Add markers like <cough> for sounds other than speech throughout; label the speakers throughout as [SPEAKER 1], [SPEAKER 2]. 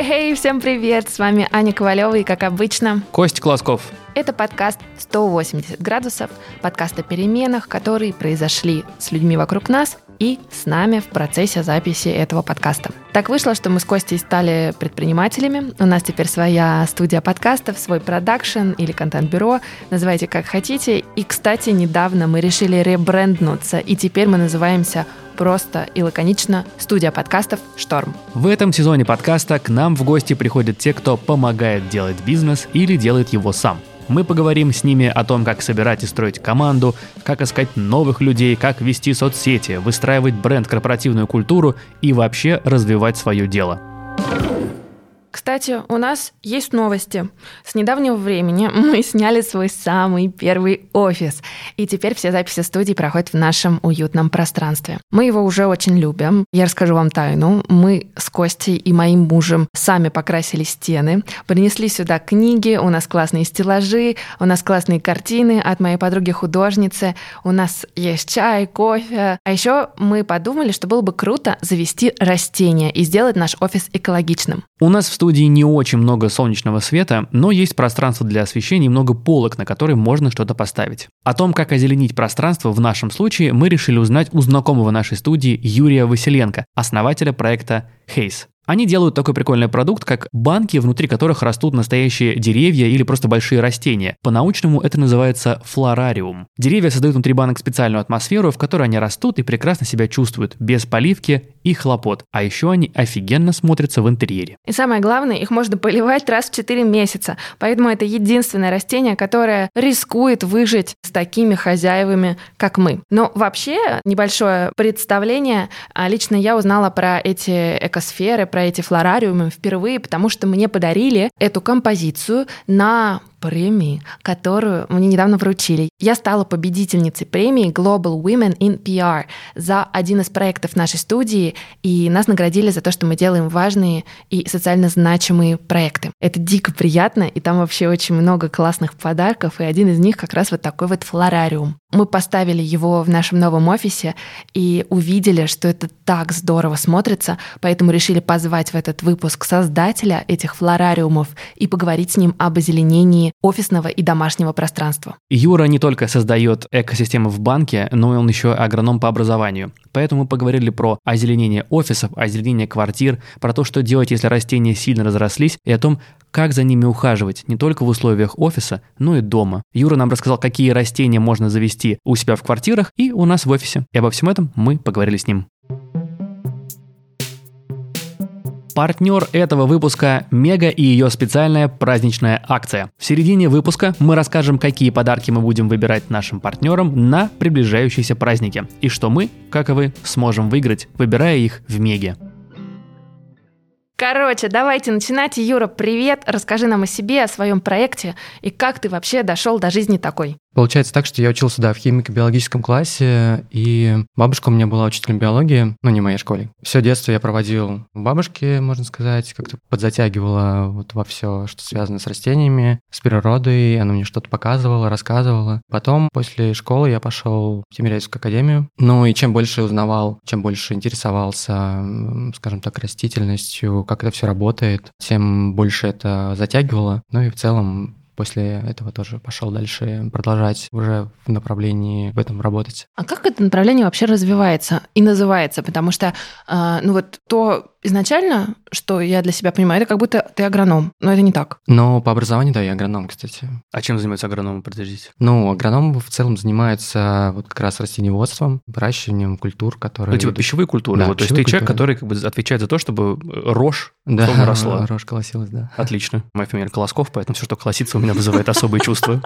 [SPEAKER 1] Хей-хей, всем привет! С вами Аня Ковалева и, как обычно,
[SPEAKER 2] Кость Класков.
[SPEAKER 1] Это подкаст «180 градусов», подкаст о переменах, которые произошли с людьми вокруг нас и с нами в процессе записи этого подкаста. Так вышло, что мы с Костей стали предпринимателями. У нас теперь своя студия подкастов, свой продакшн или контент-бюро. Называйте как хотите. И, кстати, недавно мы решили ребренднуться, и теперь мы называемся просто и лаконично студия подкастов «Шторм».
[SPEAKER 2] В этом сезоне подкаста к нам в гости приходят те, кто помогает делать бизнес или делает его сам. Мы поговорим с ними о том, как собирать и строить команду, как искать новых людей, как вести соцсети, выстраивать бренд, корпоративную культуру и вообще развивать свое дело.
[SPEAKER 1] Кстати, у нас есть новости. С недавнего времени <laughs> мы сняли свой самый первый офис, и теперь все записи студии проходят в нашем уютном пространстве. Мы его уже очень любим. Я расскажу вам тайну. Мы с Костей и моим мужем сами покрасили стены, принесли сюда книги, у нас классные стеллажи, у нас классные картины от моей подруги-художницы, у нас есть чай, кофе. А еще мы подумали, что было бы круто завести растения и сделать наш офис экологичным.
[SPEAKER 2] У нас в студии не очень много солнечного света, но есть пространство для освещения и много полок, на которые можно что-то поставить. О том, как озеленить пространство в нашем случае, мы решили узнать у знакомого нашей студии Юрия Василенко, основателя проекта Haze. Они делают такой прикольный продукт, как банки, внутри которых растут настоящие деревья или просто большие растения. По-научному это называется флорариум. Деревья создают внутри банок специальную атмосферу, в которой они растут и прекрасно себя чувствуют, без поливки и хлопот. А еще они офигенно смотрятся в интерьере.
[SPEAKER 1] И самое главное, их можно поливать раз в 4 месяца. Поэтому это единственное растение, которое рискует выжить с такими хозяевами, как мы. Но вообще, небольшое представление. А Лично я узнала про эти экосферы, про эти флорариумы впервые, потому что мне подарили эту композицию на премии, которую мне недавно вручили. Я стала победительницей премии Global Women in PR за один из проектов нашей студии, и нас наградили за то, что мы делаем важные и социально значимые проекты. Это дико приятно, и там вообще очень много классных подарков, и один из них как раз вот такой вот флорариум. Мы поставили его в нашем новом офисе и увидели, что это так здорово смотрится, поэтому решили позвать в этот выпуск создателя этих флорариумов и поговорить с ним об озеленении офисного и домашнего пространства.
[SPEAKER 2] Юра не только создает экосистемы в банке, но и он еще агроном по образованию. Поэтому мы поговорили про озеленение офисов, озеленение квартир, про то, что делать, если растения сильно разрослись, и о том, как за ними ухаживать не только в условиях офиса, но и дома. Юра нам рассказал, какие растения можно завести у себя в квартирах и у нас в офисе. И обо всем этом мы поговорили с ним. Партнер этого выпуска – Мега и ее специальная праздничная акция. В середине выпуска мы расскажем, какие подарки мы будем выбирать нашим партнерам на приближающиеся праздники и что мы, как и вы, сможем выиграть, выбирая их в Меге.
[SPEAKER 1] Короче, давайте начинать. Юра, привет. Расскажи нам о себе, о своем проекте и как ты вообще дошел до жизни такой.
[SPEAKER 3] Получается так, что я учился, да, в химико-биологическом классе, и бабушка у меня была учителем биологии, ну, не в моей школе. Все детство я проводил у бабушки, можно сказать, как-то подзатягивала вот во все, что связано с растениями, с природой, она мне что-то показывала, рассказывала. Потом, после школы, я пошел в Тимирязевскую академию, ну, и чем больше узнавал, чем больше интересовался, скажем так, растительностью, как это все работает, тем больше это затягивало. Ну и в целом после этого тоже пошел дальше продолжать уже в направлении в этом работать.
[SPEAKER 1] А как это направление вообще развивается и называется? Потому что, э, ну вот то изначально, что я для себя понимаю, это как будто ты агроном, но это не так.
[SPEAKER 3] Но по образованию, да, я агроном, кстати.
[SPEAKER 2] А чем занимается агроном, подождите?
[SPEAKER 3] Ну, агроном в целом занимается вот как раз растениеводством, выращиванием культур, которые...
[SPEAKER 2] Ну, типа пищевые культуры.
[SPEAKER 3] Да,
[SPEAKER 2] вот, то есть ты человек, который как бы отвечает за то, чтобы рожь
[SPEAKER 3] да,
[SPEAKER 2] росла.
[SPEAKER 3] рожь колосилась, да.
[SPEAKER 2] Отлично. Моя фамилия Колосков, поэтому все, что колосится, у меня вызывает особые чувства.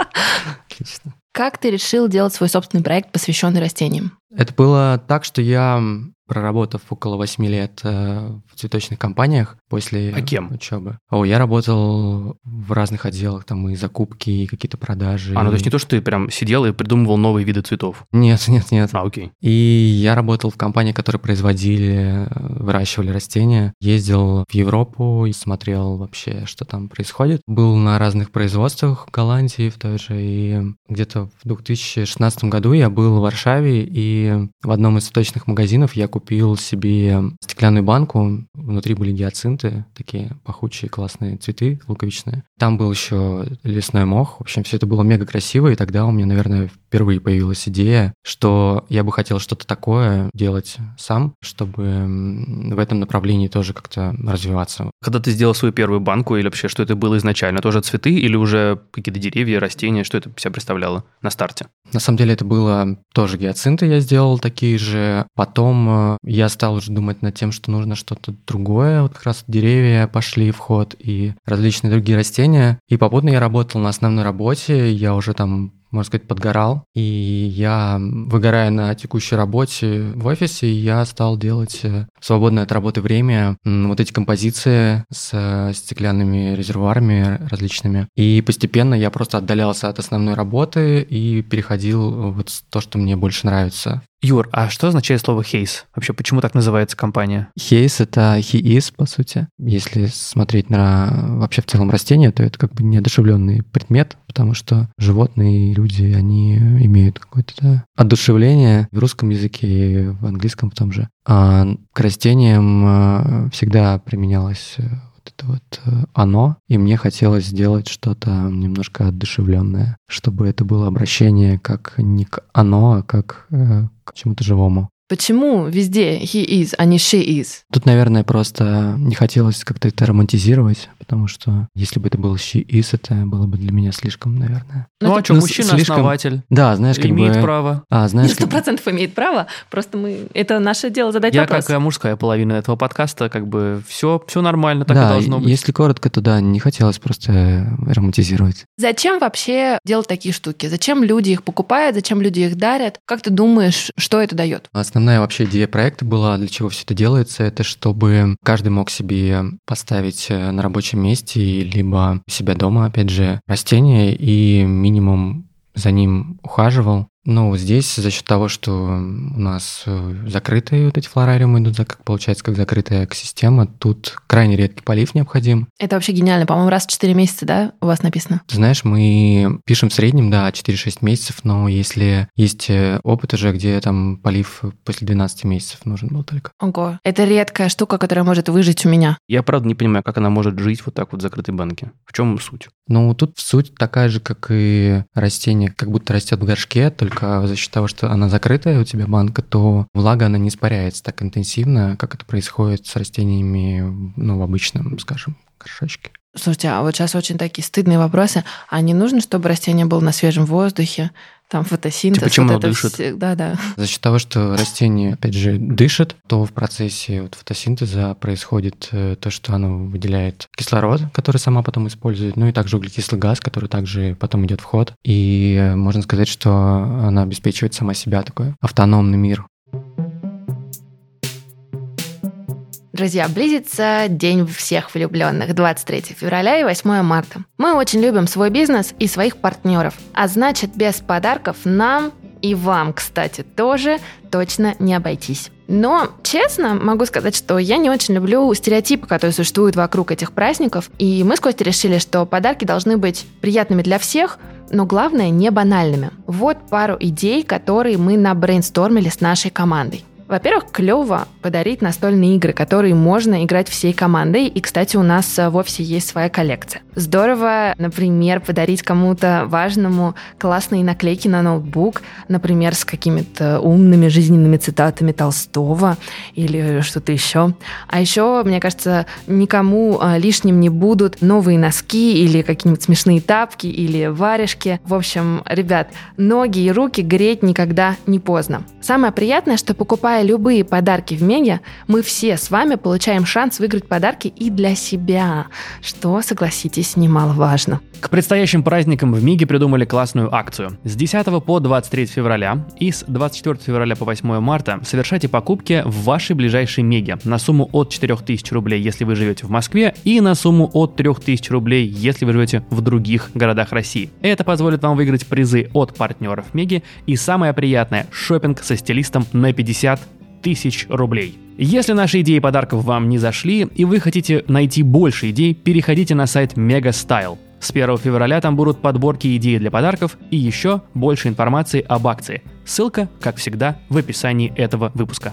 [SPEAKER 3] Отлично.
[SPEAKER 1] Как ты решил делать свой собственный проект, посвященный растениям?
[SPEAKER 3] Это было так, что я проработав около 8 лет э, в цветочных компаниях после
[SPEAKER 2] А кем?
[SPEAKER 3] учебы. О, я работал в разных отделах, там и закупки, и какие-то продажи.
[SPEAKER 2] А, ну то есть не то, что ты прям сидел и придумывал новые виды цветов.
[SPEAKER 3] Нет, <laughs> нет, нет.
[SPEAKER 2] А, окей.
[SPEAKER 3] И я работал в компании, которые производили, э, выращивали растения. Ездил в Европу и смотрел вообще, что там происходит. Был на разных производствах в Голландии в той же. И где-то в 2016 году я был в Варшаве, и в одном из цветочных магазинов я купил себе стеклянную банку. Внутри были гиацинты, такие пахучие классные цветы луковичные. Там был еще лесной мох. В общем, все это было мега красиво, и тогда у меня, наверное, впервые появилась идея, что я бы хотел что-то такое делать сам, чтобы в этом направлении тоже как-то развиваться.
[SPEAKER 2] Когда ты сделал свою первую банку, или вообще что это было изначально? Тоже цветы или уже какие-то деревья, растения? Что это себя представляло на старте?
[SPEAKER 3] На самом деле это было тоже гиацинты я сделал такие же. Потом э, я стал уже думать над тем, что нужно что-то другое. Вот как раз деревья пошли в ход и различные другие растения. И попутно я работал на основной работе. Я уже там можно сказать, подгорал. И я, выгорая на текущей работе в офисе, я стал делать э, свободное от работы время вот эти композиции с э, стеклянными резервуарами различными. И постепенно я просто отдалялся от основной работы и переходил вот в то, что мне больше нравится.
[SPEAKER 2] Юр, а что означает слово «хейс»? Вообще, почему так называется компания?
[SPEAKER 3] Хейс — это he is, по сути. Если смотреть на вообще в целом растение, то это как бы неодушевленный предмет, потому что животные и люди, они имеют какое-то одушевление в русском языке и в английском в том же. А к растениям э, всегда применялось э, это вот э, оно, и мне хотелось сделать что-то немножко одушевленное, чтобы это было обращение как не к оно, а как к чему-то живому.
[SPEAKER 1] Почему везде he is, а не she is?
[SPEAKER 3] Тут, наверное, просто не хотелось как-то это романтизировать, потому что если бы это был she is, это было бы для меня слишком, наверное.
[SPEAKER 2] Ну, ну а что, мужчина-основатель. Слишком...
[SPEAKER 3] Да, знаешь, как
[SPEAKER 2] имеет
[SPEAKER 3] бы...
[SPEAKER 2] право.
[SPEAKER 3] А, знаешь,
[SPEAKER 1] Сто процентов как... имеет право, просто мы... Это наше дело задать
[SPEAKER 2] Я,
[SPEAKER 1] вопрос.
[SPEAKER 2] как мужская половина этого подкаста, как бы все, все нормально, так да, и должно быть.
[SPEAKER 3] если коротко, то да, не хотелось просто романтизировать.
[SPEAKER 1] Зачем вообще делать такие штуки? Зачем люди их покупают? Зачем люди их дарят? Как ты думаешь, что это дает?
[SPEAKER 3] Основная вообще идея проекта была, для чего все это делается, это чтобы каждый мог себе поставить э, на рабочем месте либо себя дома, опять же, растение и минимум за ним ухаживал, ну, здесь за счет того, что у нас э, закрытые вот эти флорариумы идут, как получается, как закрытая экосистема, тут крайне редкий полив необходим.
[SPEAKER 1] Это вообще гениально. По-моему, раз в 4 месяца, да, у вас написано?
[SPEAKER 3] Ты знаешь, мы пишем в среднем, да, 4-6 месяцев, но если есть э, опыт уже, где там полив после 12 месяцев нужен был только.
[SPEAKER 1] Ого, это редкая штука, которая может выжить у меня.
[SPEAKER 2] Я, правда, не понимаю, как она может жить вот так вот в закрытой банке. В чем суть?
[SPEAKER 3] Ну, тут суть такая же, как и растение, как будто растет в горшке, только за счет того, что она закрытая у тебя банка, то влага, она не испаряется так интенсивно, как это происходит с растениями, ну, в обычном, скажем, горшочке.
[SPEAKER 1] Слушайте, а вот сейчас очень такие стыдные вопросы. А не нужно, чтобы растение было на свежем воздухе? Там фотосинтез.
[SPEAKER 2] Типа, почему
[SPEAKER 1] вот
[SPEAKER 2] оно дышит?
[SPEAKER 1] Все, да, да.
[SPEAKER 3] За счет того, что растение, опять же, дышит, то в процессе вот фотосинтеза происходит э, то, что оно выделяет кислород, который сама потом использует, ну и также углекислый газ, который также потом идет в ход. И э, можно сказать, что она обеспечивает сама себя такой автономный мир.
[SPEAKER 1] Друзья, близится День всех влюбленных 23 февраля и 8 марта. Мы очень любим свой бизнес и своих партнеров, а значит без подарков нам и вам, кстати, тоже точно не обойтись. Но, честно, могу сказать, что я не очень люблю стереотипы, которые существуют вокруг этих праздников, и мы с Костей решили, что подарки должны быть приятными для всех, но главное, не банальными. Вот пару идей, которые мы набрейнстормили с нашей командой. Во-первых, клево подарить настольные игры, которые можно играть всей командой. И, кстати, у нас э, в офисе есть своя коллекция. Здорово, например, подарить кому-то важному классные наклейки на ноутбук, например, с какими-то умными жизненными цитатами Толстого или что-то еще. А еще, мне кажется, никому э, лишним не будут новые носки или какие-нибудь смешные тапки или варежки. В общем, ребят, ноги и руки греть никогда не поздно. Самое приятное, что покупая покупая любые подарки в Меге, мы все с вами получаем шанс выиграть подарки и для себя, что, согласитесь, немаловажно.
[SPEAKER 2] К предстоящим праздникам в Миге придумали классную акцию. С 10 по 23 февраля и с 24 февраля по 8 марта совершайте покупки в вашей ближайшей Меге на сумму от 4000 рублей, если вы живете в Москве, и на сумму от 3000 рублей, если вы живете в других городах России. Это позволит вам выиграть призы от партнеров Меги и самое приятное – шопинг со стилистом на 50 тысяч рублей. Если наши идеи подарков вам не зашли и вы хотите найти больше идей, переходите на сайт Mega Style. С 1 февраля там будут подборки идей для подарков и еще больше информации об акции. Ссылка, как всегда, в описании этого выпуска.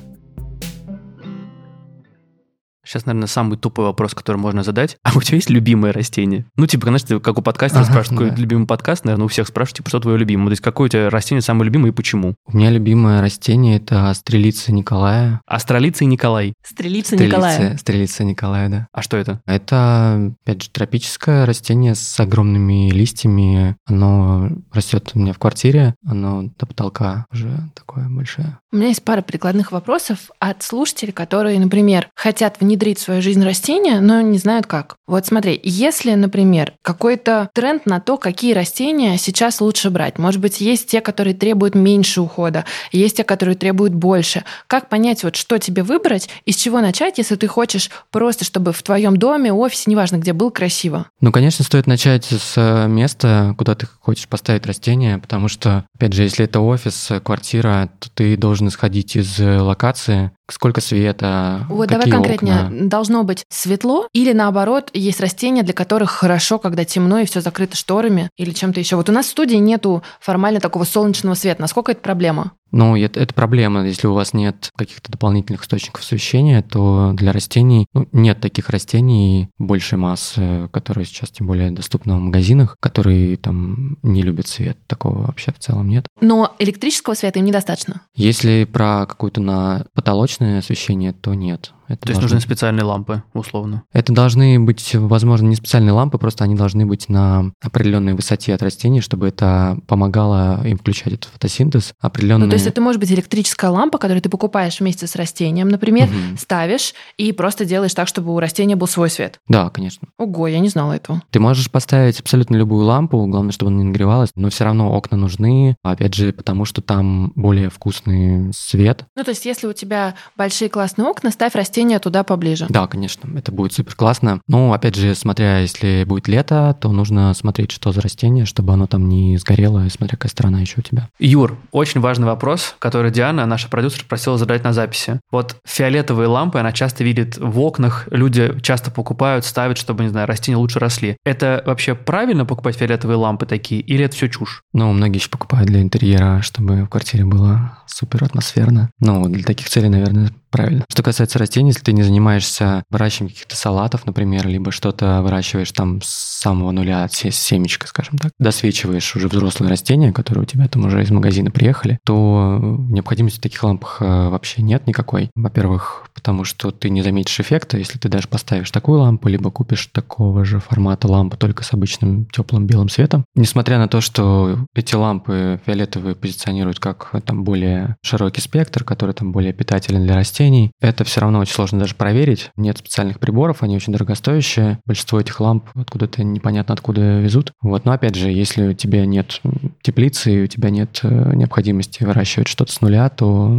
[SPEAKER 2] Сейчас, наверное, самый тупой вопрос, который можно задать. А у тебя есть любимое растение? Ну, типа, знаешь, ты как у подкастера
[SPEAKER 3] Ага,
[SPEAKER 2] спрашивают, какой
[SPEAKER 3] да.
[SPEAKER 2] любимый подкаст, наверное, у всех спрашивают, типа, что твое любимое? То есть, какое у тебя растение самое любимое и почему?
[SPEAKER 3] У меня любимое растение это стрелица Николая.
[SPEAKER 2] Астролица и Николай.
[SPEAKER 1] Стрелица, Николая.
[SPEAKER 3] стрелица Николая, да.
[SPEAKER 2] А что это?
[SPEAKER 3] Это, опять же, тропическое растение с огромными листьями. Оно растет у меня в квартире, оно до потолка уже такое большое.
[SPEAKER 1] У меня есть пара прикладных вопросов от слушателей, которые, например, хотят внедрить в свою жизнь растения, но не знают как. Вот смотри, если, например, какой-то тренд на то, какие растения сейчас лучше брать, может быть, есть те, которые требуют меньше ухода, есть те, которые требуют больше. Как понять, вот что тебе выбрать, и с чего начать, если ты хочешь просто, чтобы в твоем доме, офисе, неважно где был, красиво?
[SPEAKER 3] Ну, конечно, стоит начать с э, места, куда ты хочешь поставить растение, потому что, опять же, если это офис, квартира, то ты должен исходить из э, локации, сколько света,
[SPEAKER 1] Вот
[SPEAKER 3] какие
[SPEAKER 1] давай конкретнее.
[SPEAKER 3] окна.
[SPEAKER 1] Должно быть светло или наоборот, есть растения, для которых хорошо, когда темно и все закрыто шторами или чем-то еще. Вот у нас в студии нету формально такого солнечного света. Насколько это проблема?
[SPEAKER 3] Ну, это, это проблема. Если у вас нет каких-то дополнительных источников освещения, то для растений ну, нет таких растений большей массы, которые сейчас тем более доступны в магазинах, которые там не любят свет. Такого вообще в целом нет.
[SPEAKER 1] Но электрического света им недостаточно.
[SPEAKER 3] Если про какое-то на потолочное освещение, то нет. Это
[SPEAKER 2] То есть нужны специальные лампы, условно.
[SPEAKER 3] Это должны быть, возможно, не специальные лампы, просто они должны быть на определенной высоте от растений, чтобы это помогало им включать этот фотосинтез. Определенные...
[SPEAKER 1] Ну, то есть это может быть электрическая лампа, которую ты покупаешь вместе с растением, например,
[SPEAKER 3] Мгм.
[SPEAKER 1] ставишь и просто делаешь так, чтобы у растения был свой свет.
[SPEAKER 3] Да, конечно.
[SPEAKER 1] Ого, я не знала этого.
[SPEAKER 3] Ты можешь поставить абсолютно любую лампу, главное, чтобы она не нагревалась, но все равно окна нужны, опять же, потому что там более вкусный свет.
[SPEAKER 1] Ну, то есть если у тебя большие классные окна, ставь растения туда поближе.
[SPEAKER 3] Да, конечно, это будет супер классно. Но, опять же, смотря, если будет лето, то нужно смотреть, что за растение, чтобы оно там не сгорело, и смотря какая сторона еще у тебя.
[SPEAKER 2] Юр, очень важный вопрос, который Диана, наша продюсер, просила задать на записи. Вот фиолетовые лампы она часто видит в окнах, люди часто покупают, ставят, чтобы, не знаю, растения лучше росли. Это вообще правильно покупать фиолетовые лампы такие, или это все чушь?
[SPEAKER 3] Ну, многие еще покупают для интерьера, чтобы в квартире было супер атмосферно. Ну, для таких целей, наверное, правильно. Что касается растений, если ты не занимаешься выращиванием каких-то салатов, например, либо что-то выращиваешь там с самого нуля, се- семечка, скажем так, досвечиваешь уже взрослые растения, которые у тебя там уже из магазина приехали, то необходимости в таких лампах э, вообще нет никакой. Во-первых, потому что ты не заметишь эффекта, если ты даже поставишь такую лампу, либо купишь такого же формата лампу, только с обычным теплым белым светом. Несмотря на то, что эти лампы фиолетовые позиционируют как э, там более широкий спектр, который там более питателен для растений, это все равно очень сложно даже проверить. Нет специальных приборов, они очень дорогостоящие. Большинство этих ламп откуда-то непонятно откуда везут. Вот, но опять же, если у тебя нет теплицы, и у тебя нет э, необходимости выращивать что-то с нуля, то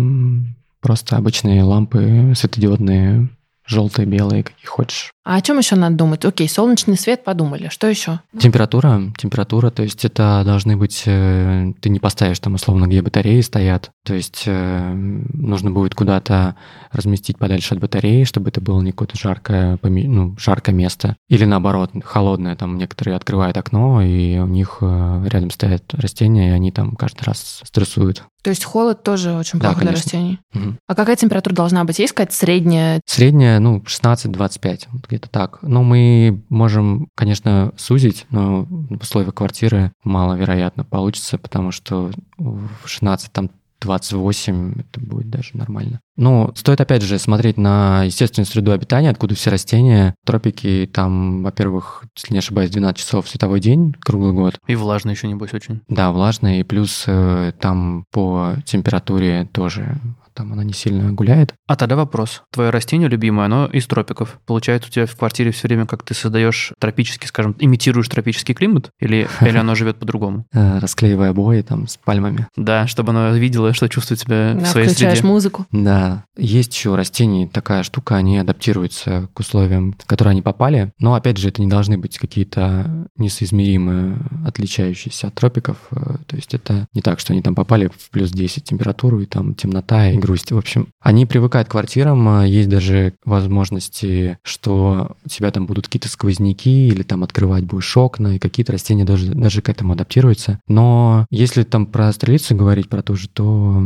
[SPEAKER 3] просто обычные лампы светодиодные, желтые, белые, какие хочешь.
[SPEAKER 1] А о чем еще надо думать? Окей, солнечный свет подумали. Что еще?
[SPEAKER 3] Температура, температура, то есть это должны быть, э, ты не поставишь там условно, где батареи стоят, то есть э, нужно будет куда-то разместить подальше от батареи, чтобы это было не какое-то жаркое, ну, жаркое место. Или наоборот, холодное, там некоторые открывают окно, и у них э, рядом стоят растения, и они там каждый раз стрессуют.
[SPEAKER 1] То есть холод тоже очень
[SPEAKER 3] Да,
[SPEAKER 1] плохо для
[SPEAKER 3] конечно.
[SPEAKER 1] растений.
[SPEAKER 3] Мгм.
[SPEAKER 1] А какая температура должна быть? Есть какая-то средняя?
[SPEAKER 3] Средняя, ну, 16-25, вот где-то так. Ну, мы можем, конечно, сузить, но в условиях квартиры маловероятно получится, потому что в 16 там 28 это будет даже нормально. Ну, стоит опять же смотреть на естественную среду обитания, откуда все растения. Тропики там, во-первых, если не ошибаюсь, 12 часов световой день круглый год.
[SPEAKER 2] И влажно еще, небось, очень.
[SPEAKER 3] Да, влажно, и плюс э, там по температуре тоже там она не сильно гуляет.
[SPEAKER 2] А тогда вопрос. Твое растение любимое, оно из тропиков. Получается, у тебя в квартире все время как ты создаешь тропический, скажем, имитируешь тропический климат? Или, <laughs> или оно живет по-другому?
[SPEAKER 3] Э, расклеивая обои там с пальмами.
[SPEAKER 2] Да, чтобы оно видело, что чувствует себя в своей
[SPEAKER 1] включаешь
[SPEAKER 2] среде.
[SPEAKER 1] музыку.
[SPEAKER 3] Да, есть еще растений такая штука, они адаптируются к условиям, в которые они попали, но опять же это не должны быть какие-то несоизмеримые, отличающиеся от тропиков, Э, то есть это не так, что они там попали в плюс 10 температуру и там темнота и грусть. В общем, они привыкают к квартирам, э, есть даже возможности, что у тебя там будут какие-то сквозняки или там открывать будешь окна, и какие-то растения даже, даже к этому адаптируются. Но если там про стрелицу говорить, про то же, то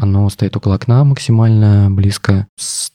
[SPEAKER 3] оно стоит около окна максимально близко.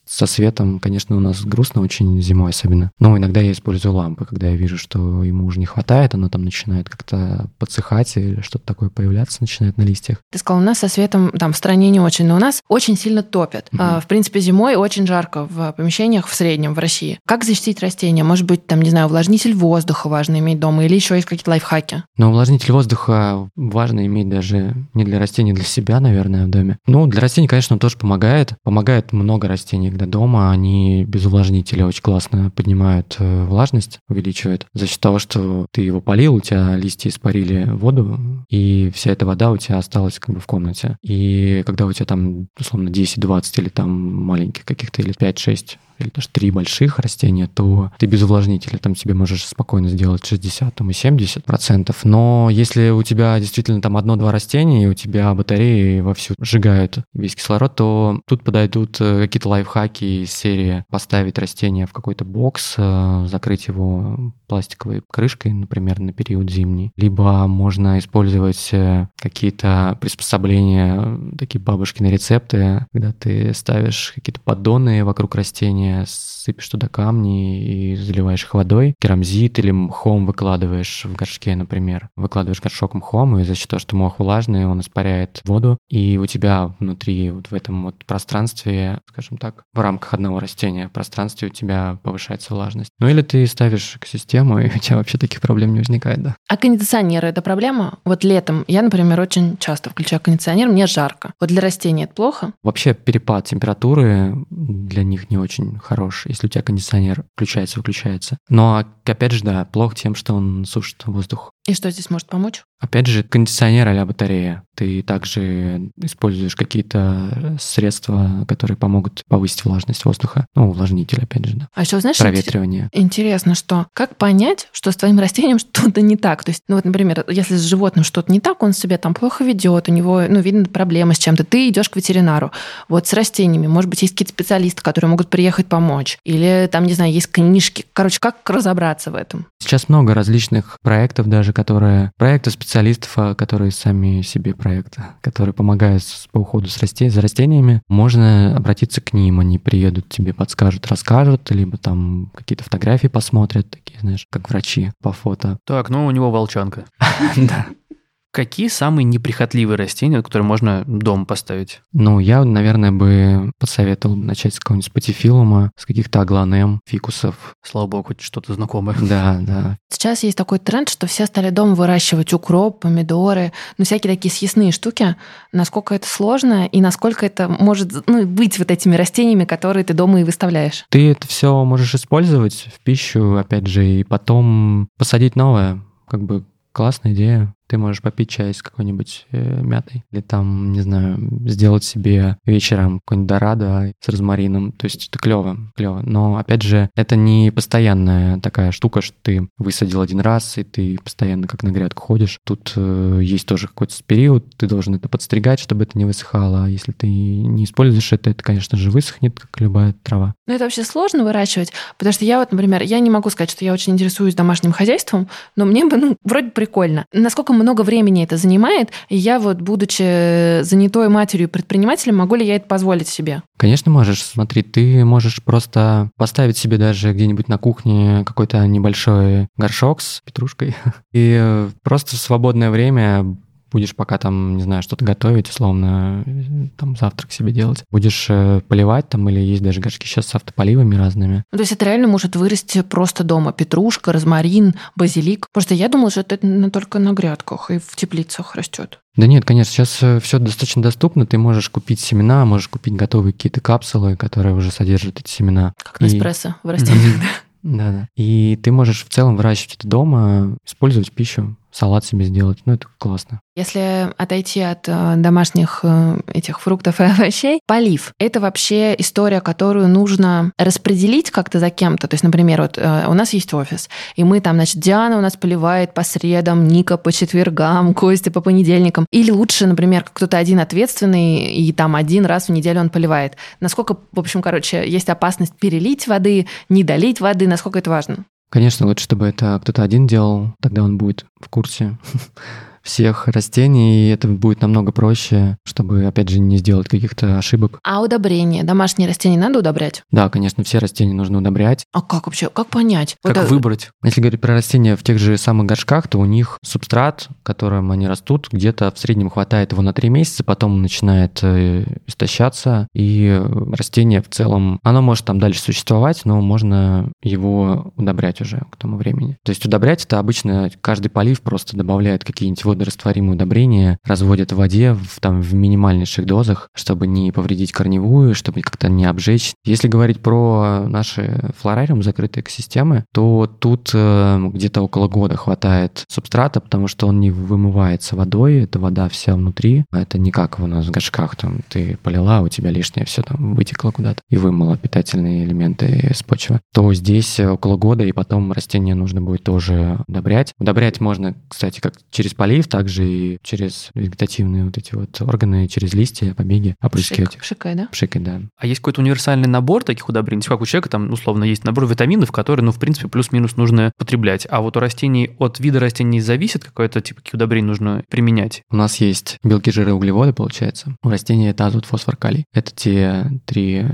[SPEAKER 3] Со светом, конечно, у нас грустно очень зимой особенно. Но иногда я использую лампы, когда я вижу, что ему уже не хватает, оно там начинает как-то подсыхать или что-то такое появляться начинает на листьях.
[SPEAKER 1] Ты сказал, у нас со светом там в стране не очень, но у нас очень сильно топят. Угу. В принципе, зимой очень жарко в помещениях в среднем в России. Как защитить растения? Может быть, там, не знаю, увлажнитель воздуха важно иметь дома или еще есть какие-то лайфхаки?
[SPEAKER 3] Но увлажнитель воздуха важно иметь даже не для растений, для себя, наверное, в доме. Ну, для растений, конечно, он тоже помогает. Помогает много растений, когда дома они без увлажнителя очень классно поднимают э, влажность, увеличивают. За счет того, что ты его полил, у тебя листья испарили воду, и вся эта вода у тебя осталась как бы в комнате. И когда у тебя там, условно, 10-20 или там маленьких каких-то, или 5-6 или даже три больших растения, то ты без увлажнителя там себе можешь спокойно сделать 60 там, и 70 процентов. Но если у тебя действительно там одно-два растения, и у тебя батареи вовсю сжигают весь кислород, то тут подойдут э, какие-то лайфхаки из серии поставить растение в какой-то бокс, э, закрыть его пластиковой крышкой, например, на период зимний. Либо можно использовать э, какие-то приспособления, такие бабушкины рецепты, когда ты ставишь какие-то поддоны вокруг растения, растения, сыпешь туда камни и заливаешь их водой. Керамзит или мхом выкладываешь в горшке, например. Выкладываешь горшок мхом, и за счет того, что мох влажный, он испаряет воду, и у тебя внутри, вот в этом вот пространстве, скажем так, в рамках одного растения, пространстве у тебя повышается влажность. Ну или ты ставишь экосистему, и <laughs> у тебя вообще таких проблем не возникает, да.
[SPEAKER 1] А кондиционеры — это проблема? Вот летом я, например, очень часто включаю кондиционер, мне жарко. Вот для растений это плохо?
[SPEAKER 3] Вообще перепад температуры для них не очень хорош, если у тебя кондиционер включается, выключается. Но, опять же, да, плохо тем, что он сушит воздух.
[SPEAKER 1] И что здесь может помочь?
[SPEAKER 3] Опять же, кондиционер а батарея. Ты также используешь какие-то средства, которые помогут повысить влажность воздуха. Ну, увлажнитель, опять же, да.
[SPEAKER 1] А еще, знаешь,
[SPEAKER 3] проветривание.
[SPEAKER 1] Интересно, что как понять, что с твоим <laughs> растением что-то не так? То есть, ну вот, например, если с животным что-то не так, он себя там плохо ведет, у него, ну, видно проблемы с чем-то, ты идешь к ветеринару. Вот с растениями, может быть, есть какие-то специалисты, которые могут приехать помочь. Или там, не знаю, есть книжки. Короче, как разобраться в этом?
[SPEAKER 3] Сейчас много различных проектов даже, которые... Проекты специалистов, а, которые сами себе проекты, которые помогают по уходу с растень, за растениями. Можно обратиться к ним, они приедут, тебе подскажут, расскажут, либо там какие-то фотографии посмотрят, такие, знаешь, как врачи по фото.
[SPEAKER 2] Так, ну у него волчанка. <laughs>
[SPEAKER 3] Да.
[SPEAKER 2] Какие самые неприхотливые растения, которые можно дома поставить?
[SPEAKER 3] Ну, я, наверное, бы посоветовал начать с какого-нибудь спатифилума, с каких-то аглонем, фикусов.
[SPEAKER 2] Слава богу, хоть что-то знакомое.
[SPEAKER 3] Да, да.
[SPEAKER 1] Сейчас есть такой тренд, что все стали дома выращивать укроп, помидоры, ну, всякие такие съестные штуки. Насколько это сложно и насколько это может ну, быть вот этими растениями, которые ты дома и выставляешь?
[SPEAKER 3] Ты это все можешь использовать в пищу, опять же, и потом посадить новое. Как бы классная идея. Ты можешь попить чай с какой-нибудь э, мятой или там, не знаю, сделать себе вечером какой-нибудь дорадо с розмарином. То есть это клево, клево. Но, опять же, это не постоянная такая штука, что ты высадил один раз, и ты постоянно как на грядку ходишь. Тут э, есть тоже какой-то период, ты должен это подстригать, чтобы это не высыхало. А если ты не используешь это, это, конечно же, высохнет, как любая трава.
[SPEAKER 1] Ну, это вообще сложно выращивать, потому что я вот, например, я не могу сказать, что я очень интересуюсь домашним хозяйством, но мне бы, ну, вроде прикольно. Насколько много времени это занимает, и я вот, будучи занятой матерью и предпринимателем, могу ли я это позволить себе?
[SPEAKER 3] Конечно, можешь. Смотри, ты можешь просто поставить себе даже где-нибудь на кухне какой-то небольшой горшок с петрушкой <laughs> и просто в свободное время будешь пока там, не знаю, что-то готовить, условно, там завтрак себе делать, будешь э, поливать там или есть даже горшки сейчас с автополивами разными.
[SPEAKER 1] Ну, то есть это реально может вырасти просто дома. Петрушка, розмарин, базилик. Просто я думала, что это только на грядках и в теплицах растет.
[SPEAKER 3] Да нет, конечно, сейчас э, все достаточно доступно. Ты можешь купить семена, можешь купить готовые какие-то капсулы, которые уже содержат эти семена.
[SPEAKER 1] Как Неспрессо и... в <laughs> растениях,
[SPEAKER 3] да. Да, И ты можешь в целом выращивать это дома, использовать пищу салат себе сделать. Ну, это классно.
[SPEAKER 1] Если отойти от э, домашних э, этих фруктов и <laughs> овощей, полив – это вообще история, которую нужно распределить как-то за кем-то. То есть, например, вот э, у нас есть офис, и мы там, значит, Диана у нас поливает по средам, Ника по четвергам, <laughs> Костя по понедельникам. Или лучше, например, кто-то один ответственный, и там один раз в неделю он поливает. Насколько, в общем, короче, есть опасность перелить воды, не долить воды, насколько это важно?
[SPEAKER 3] Конечно, лучше, чтобы это кто-то один делал, тогда он будет в курсе <laughs> всех растений, и это будет намного проще, чтобы, опять же, не сделать каких-то ошибок.
[SPEAKER 1] А удобрение? Домашние растения надо удобрять?
[SPEAKER 3] Да, конечно, все растения нужно удобрять.
[SPEAKER 1] А как вообще? Как понять?
[SPEAKER 2] Как
[SPEAKER 1] Вот, э,
[SPEAKER 2] выбрать?
[SPEAKER 3] Если говорить про растения в тех же самых горшках, то у них субстрат, которым они растут, где-то в среднем хватает его на 3 месяца, потом он начинает э, истощаться, и растение в целом, оно может там дальше существовать, но можно его удобрять уже к тому времени. То есть удобрять это обычно каждый полив просто добавляет какие-нибудь водорастворимые удобрения, разводит в воде в, там, в минимальнейших дозах, чтобы не повредить корневую, чтобы как-то не обжечь. Если говорить про наши флорариум, закрытые экосистемы, то тут э, где-то около года хватает субстрата, потому что он не вымывается водой, это вода вся внутри, а это не как у нас в горшках, там ты полила, у тебя лишнее все там вытекло куда-то и вымыло питательные элементы с почвы, то здесь около года, и потом растение нужно будет тоже удобрять. Удобрять можно, кстати, как через полив, также и через вегетативные вот эти вот органы, через листья, побеги опрыскивать.
[SPEAKER 1] Шик, шикай, да?
[SPEAKER 3] Пшикать, да.
[SPEAKER 2] А есть какой-то универсальный набор таких удобрений? Как у человека там, условно, есть набор витаминов, которые, ну, в принципе, плюс-минус нужно потреблять. А вот у растений, от вида растений зависит какое-то, типа, какие удобрения нужно применять?
[SPEAKER 3] У нас есть белки, жиры, углеводы, получается. У растений это азот, фосфор, калий. Это те три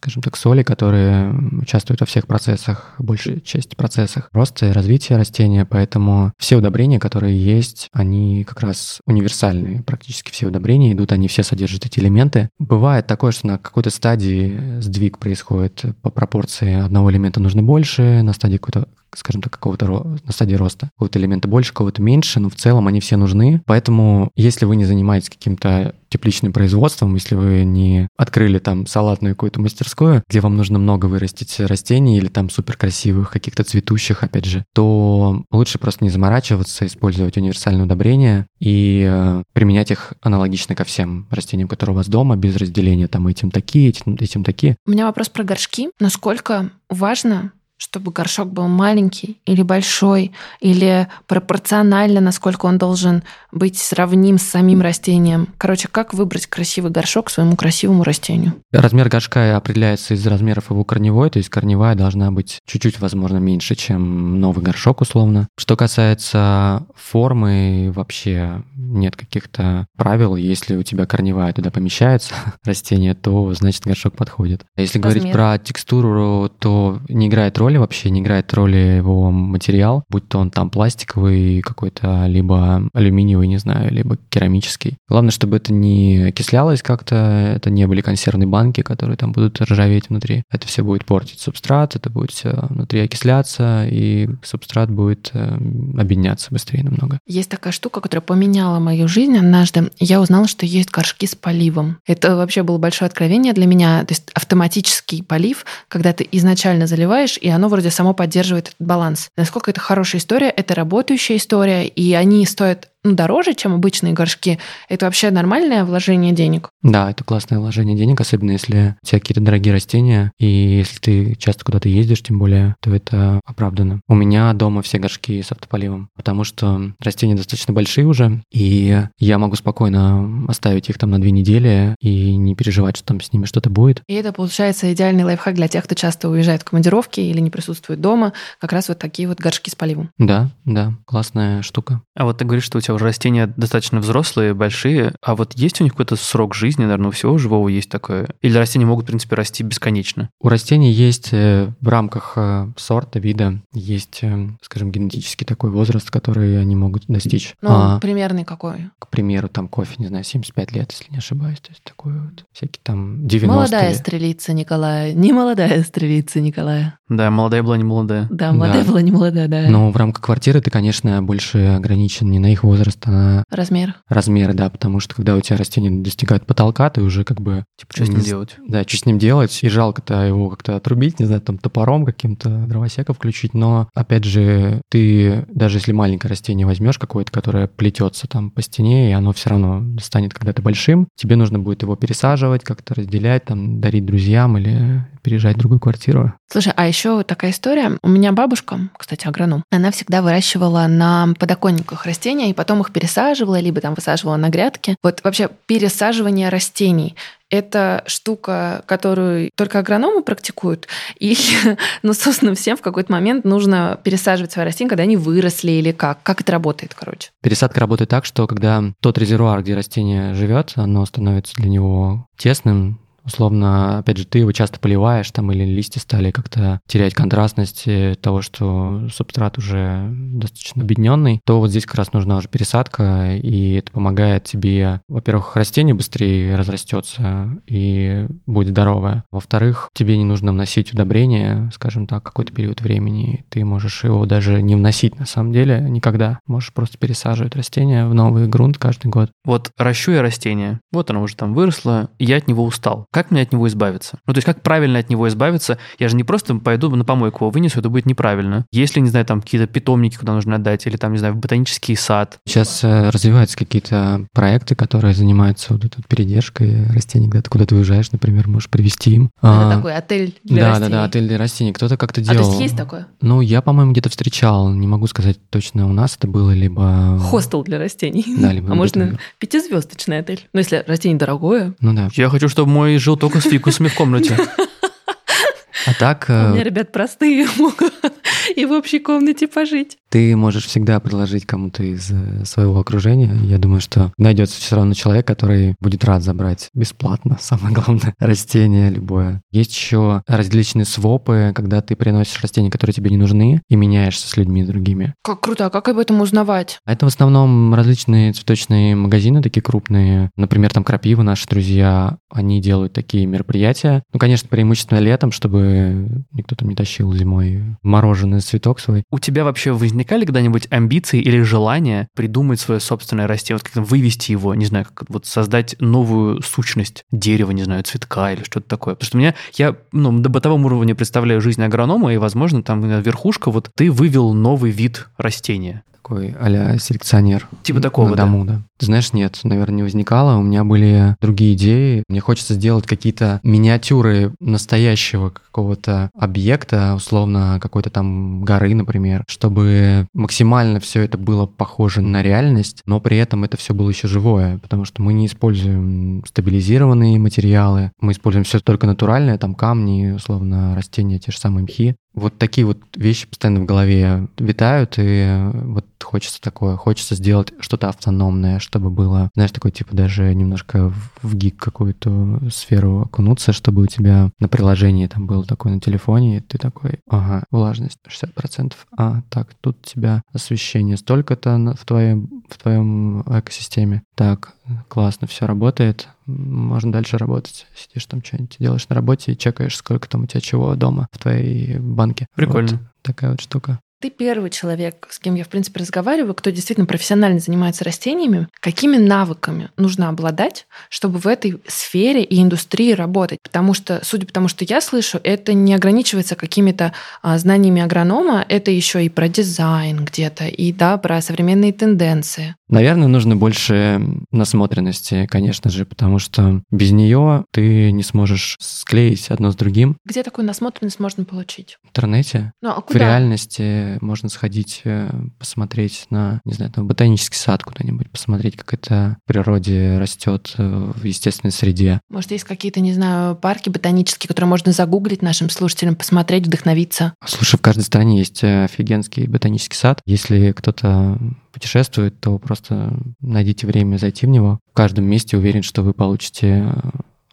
[SPEAKER 3] скажем так, соли, которые участвуют во всех процессах, большей части процессах роста и развития растения, поэтому все удобрения, которые есть, они как раз универсальные, практически все удобрения идут, они все содержат эти элементы. Бывает такое, что на какой-то стадии сдвиг происходит по пропорции одного элемента нужно больше, на стадии какой-то скажем так, какого-то на стадии роста. Какого-то элемента больше, какого-то меньше, но в целом они все нужны. Поэтому, если вы не занимаетесь каким-то тепличным производством, если вы не открыли там салатную какую-то мастерскую, где вам нужно много вырастить растений или там супер красивых, каких-то цветущих, опять же, то лучше просто не заморачиваться, использовать универсальные удобрения и э, применять их аналогично ко всем растениям, которые у вас дома, без разделения там этим такие, этим, этим такие.
[SPEAKER 1] У меня вопрос про горшки. Насколько важно чтобы горшок был маленький или большой, или пропорционально, насколько он должен быть сравним с самим растением. Короче, как выбрать красивый горшок своему красивому растению?
[SPEAKER 3] Размер горшка определяется из размеров его корневой, то есть корневая должна быть чуть-чуть, возможно, меньше, чем новый горшок условно. Что касается формы, вообще нет каких-то правил. Если у тебя корневая туда помещается <laughs> растение, то значит горшок подходит. А если говорить
[SPEAKER 1] Размер.
[SPEAKER 3] про текстуру, то не играет роли вообще, не играет роли его материал, будь то он там пластиковый какой-то, либо алюминиевый, не знаю, либо керамический. Главное, чтобы это не окислялось как-то, это не были консервные банки, которые там будут ржаветь внутри. Это все будет портить субстрат, это будет все внутри окисляться, и субстрат будет э, объединяться быстрее намного.
[SPEAKER 1] Есть такая штука, которая поменяла мою жизнь однажды. Я узнала, что есть горшки с поливом. Это вообще было большое откровение для меня. То есть автоматический полив, когда ты изначально заливаешь, и оно вроде само поддерживает этот баланс. Насколько это хорошая история, это работающая история, и они стоят ну, дороже, чем обычные горшки. Это вообще нормальное вложение денег?
[SPEAKER 3] Да, это классное вложение денег, особенно если у тебя какие-то дорогие растения, и если ты часто куда-то ездишь, тем более, то это оправдано. У меня дома все горшки с автополивом, потому что растения достаточно большие уже, и я могу спокойно оставить их там на две недели и не переживать, что там с ними что-то будет.
[SPEAKER 1] И это, получается, идеальный лайфхак для тех, кто часто уезжает в командировки или не присутствует дома. Как раз вот такие вот горшки с поливом.
[SPEAKER 3] Да, да, классная штука.
[SPEAKER 2] А вот ты говоришь, что у тебя уже растения достаточно взрослые, большие, а вот есть у них какой-то срок жизни, наверное, у всего живого есть такое? Или растения могут, в принципе, расти бесконечно?
[SPEAKER 3] У растений есть э, в рамках э, сорта, вида, есть, э, скажем, генетический такой возраст, который они могут достичь.
[SPEAKER 1] Ну,
[SPEAKER 3] А,
[SPEAKER 1] примерный какой?
[SPEAKER 3] к примеру, там кофе, не знаю, 75 лет, если не ошибаюсь. То есть такой вот всякие там 90
[SPEAKER 1] Молодая стрелица Николая. Не молодая стрелица Николая.
[SPEAKER 2] Да, молодая была, не молодая.
[SPEAKER 1] Да, молодая
[SPEAKER 3] Да.
[SPEAKER 1] была, не молодая, да.
[SPEAKER 3] Но в рамках квартиры ты, конечно, больше ограничен не на их возраст, а на
[SPEAKER 1] Размер.
[SPEAKER 3] размеры, да, потому что когда у тебя растения достигают потолка, ты уже как бы...
[SPEAKER 2] Типа, что с ним делать?
[SPEAKER 3] Да, что с ним делать, и жалко-то его как-то отрубить, не знаю, там топором каким-то, дровосека включить, но, опять же, ты, даже если маленькое растение возьмешь какое-то, которое плетется там по стене, и оно все равно станет когда-то большим, тебе нужно будет его пересаживать, как-то разделять, там, дарить друзьям или переезжать в другую квартиру.
[SPEAKER 1] Слушай, а еще такая история. У меня бабушка, кстати, агроном, она всегда выращивала на подоконниках растения, и потом потом их пересаживала, либо там высаживала на грядке. Вот вообще пересаживание растений это штука, которую только агрономы практикуют, или, <laughs> ну, собственно, всем в какой-то момент нужно пересаживать свои растения, когда они выросли или как? Как это работает, короче?
[SPEAKER 3] Пересадка работает так, что когда тот резервуар, где растение живет, оно становится для него тесным, Условно, опять же, ты его часто поливаешь, там, или листья стали как-то терять контрастность того, что субстрат уже достаточно объединенный, то вот здесь как раз нужна уже пересадка, и это помогает тебе, во-первых, растение быстрее разрастется и будет здоровое. Во-вторых, тебе не нужно вносить удобрения, скажем так, какой-то период времени. Ты можешь его даже не вносить на самом деле никогда. Можешь просто пересаживать растение в новый грунт каждый год.
[SPEAKER 2] Вот ращу я растение, вот оно уже там выросло, и я от него устал. Как мне от него избавиться? Ну, то есть, как правильно от него избавиться? Я же не просто пойду на помойку его вынесу, это будет неправильно. Если, не знаю, там какие-то питомники, куда нужно отдать, или там, не знаю, в ботанический сад.
[SPEAKER 3] Сейчас э, развиваются какие-то проекты, которые занимаются вот этой передержкой растений, когда ты куда-то уезжаешь, например, можешь привезти им.
[SPEAKER 1] Это а, такой отель для
[SPEAKER 3] да,
[SPEAKER 1] растений.
[SPEAKER 3] Да, да, отель для растений. Кто-то как-то делал. А
[SPEAKER 1] то есть есть такое?
[SPEAKER 3] Ну, я, по-моему, где-то встречал. Не могу сказать точно, у нас это было либо...
[SPEAKER 1] Хостел для растений.
[SPEAKER 3] Да, либо...
[SPEAKER 1] А можно пятизвездочный отель. Ну, если растение дорогое.
[SPEAKER 3] Ну да.
[SPEAKER 2] Я хочу, чтобы мой жил только с фикусами в комнате.
[SPEAKER 3] А так...
[SPEAKER 1] У меня, ребят, простые могут и в общей комнате пожить.
[SPEAKER 3] Ты можешь всегда предложить кому-то из э, своего окружения. Я думаю, что найдется все равно человек, который будет рад забрать бесплатно, <laughs> самое главное, растение любое. Есть еще различные свопы, когда ты приносишь растения, которые тебе не нужны, и меняешься с людьми другими.
[SPEAKER 1] Как круто, а как об этом узнавать?
[SPEAKER 3] А это в основном различные цветочные магазины, такие крупные. Например, там Крапива, наши друзья, они делают такие мероприятия. Ну, конечно, преимущественно летом, чтобы никто там не тащил зимой мороженое цветок свой.
[SPEAKER 2] У тебя вообще возникали когда-нибудь амбиции или желание придумать свое собственное растение, вот как-то вывести его, не знаю, как вот создать новую сущность дерева, не знаю, цветка или что-то такое? Потому что у меня, я ну, до бытовом уровня представляю жизнь агронома, и, возможно, там верхушка, вот ты вывел новый вид растения
[SPEAKER 3] такой а селекционер.
[SPEAKER 2] Типа такого,
[SPEAKER 3] на дому, да. да. Ты знаешь, нет, наверное, не возникало. У меня были другие идеи. Мне хочется сделать какие-то миниатюры настоящего какого-то объекта, условно, какой-то там горы, например, чтобы максимально все это было похоже на реальность, но при этом это все было еще живое, потому что мы не используем стабилизированные материалы, мы используем все только натуральное, там камни, условно, растения, те же самые мхи. Вот такие вот вещи постоянно в голове витают, и вот хочется такое, хочется сделать что-то автономное, чтобы было, знаешь, такой типа даже немножко в гик какую-то сферу окунуться, чтобы у тебя на приложении там был такой на телефоне, и ты такой, ага, влажность 60%, а, так, тут у тебя освещение столько-то в твоем, в твоем экосистеме. Так, классно, все работает, можно дальше работать. Сидишь там что-нибудь делаешь на работе и чекаешь, сколько там у тебя чего дома в твоей банке.
[SPEAKER 2] Прикольно.
[SPEAKER 3] Вот такая вот штука.
[SPEAKER 1] Ты первый человек, с кем я, в принципе, разговариваю, кто действительно профессионально занимается растениями. Какими навыками нужно обладать, чтобы в этой сфере и индустрии работать? Потому что, судя по тому, что я слышу, это не ограничивается какими-то а, знаниями агронома, это еще и про дизайн где-то, и да, про современные тенденции.
[SPEAKER 3] Наверное, нужно больше насмотренности, конечно же, потому что без нее ты не сможешь склеить одно с другим.
[SPEAKER 1] Где такую насмотренность можно получить?
[SPEAKER 3] В интернете.
[SPEAKER 1] Ну, а
[SPEAKER 3] куда? В реальности можно сходить, э, посмотреть на, не знаю, там ботанический сад куда-нибудь, посмотреть, как это в природе растет э, в естественной среде.
[SPEAKER 1] Может, есть какие-то, не знаю, парки ботанические, которые можно загуглить нашим слушателям, посмотреть, вдохновиться?
[SPEAKER 3] Слушай, в каждой стране есть э, офигенский ботанический сад. Если кто-то путешествует, то просто найдите время зайти в него. В каждом месте уверен, что вы получите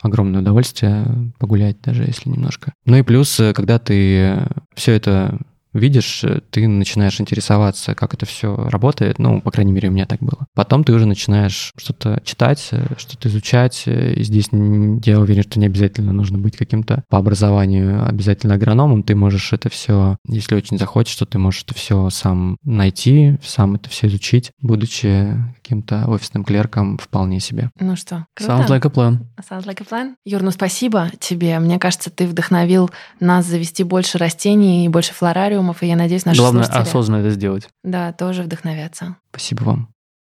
[SPEAKER 3] огромное удовольствие погулять, даже если немножко. Ну и плюс, когда ты все это видишь, ты начинаешь интересоваться, как это все работает. Ну, по крайней мере, у меня так было. Потом ты уже начинаешь что-то читать, что-то изучать. И здесь я уверен, что не обязательно нужно быть каким-то по образованию обязательно агрономом. Ты можешь это все, если очень захочешь, то ты можешь это все сам найти, сам это все изучить, будучи каким-то офисным клерком вполне себе.
[SPEAKER 1] Ну что, круто.
[SPEAKER 2] Sounds like a plan.
[SPEAKER 1] Sounds like a plan. Юр, ну спасибо тебе. Мне кажется, ты вдохновил нас завести больше растений и больше флорариумов, и я надеюсь, наши
[SPEAKER 2] Главное
[SPEAKER 1] слушатели...
[SPEAKER 2] осознанно это сделать.
[SPEAKER 1] Да, тоже вдохновятся.
[SPEAKER 3] Спасибо вам.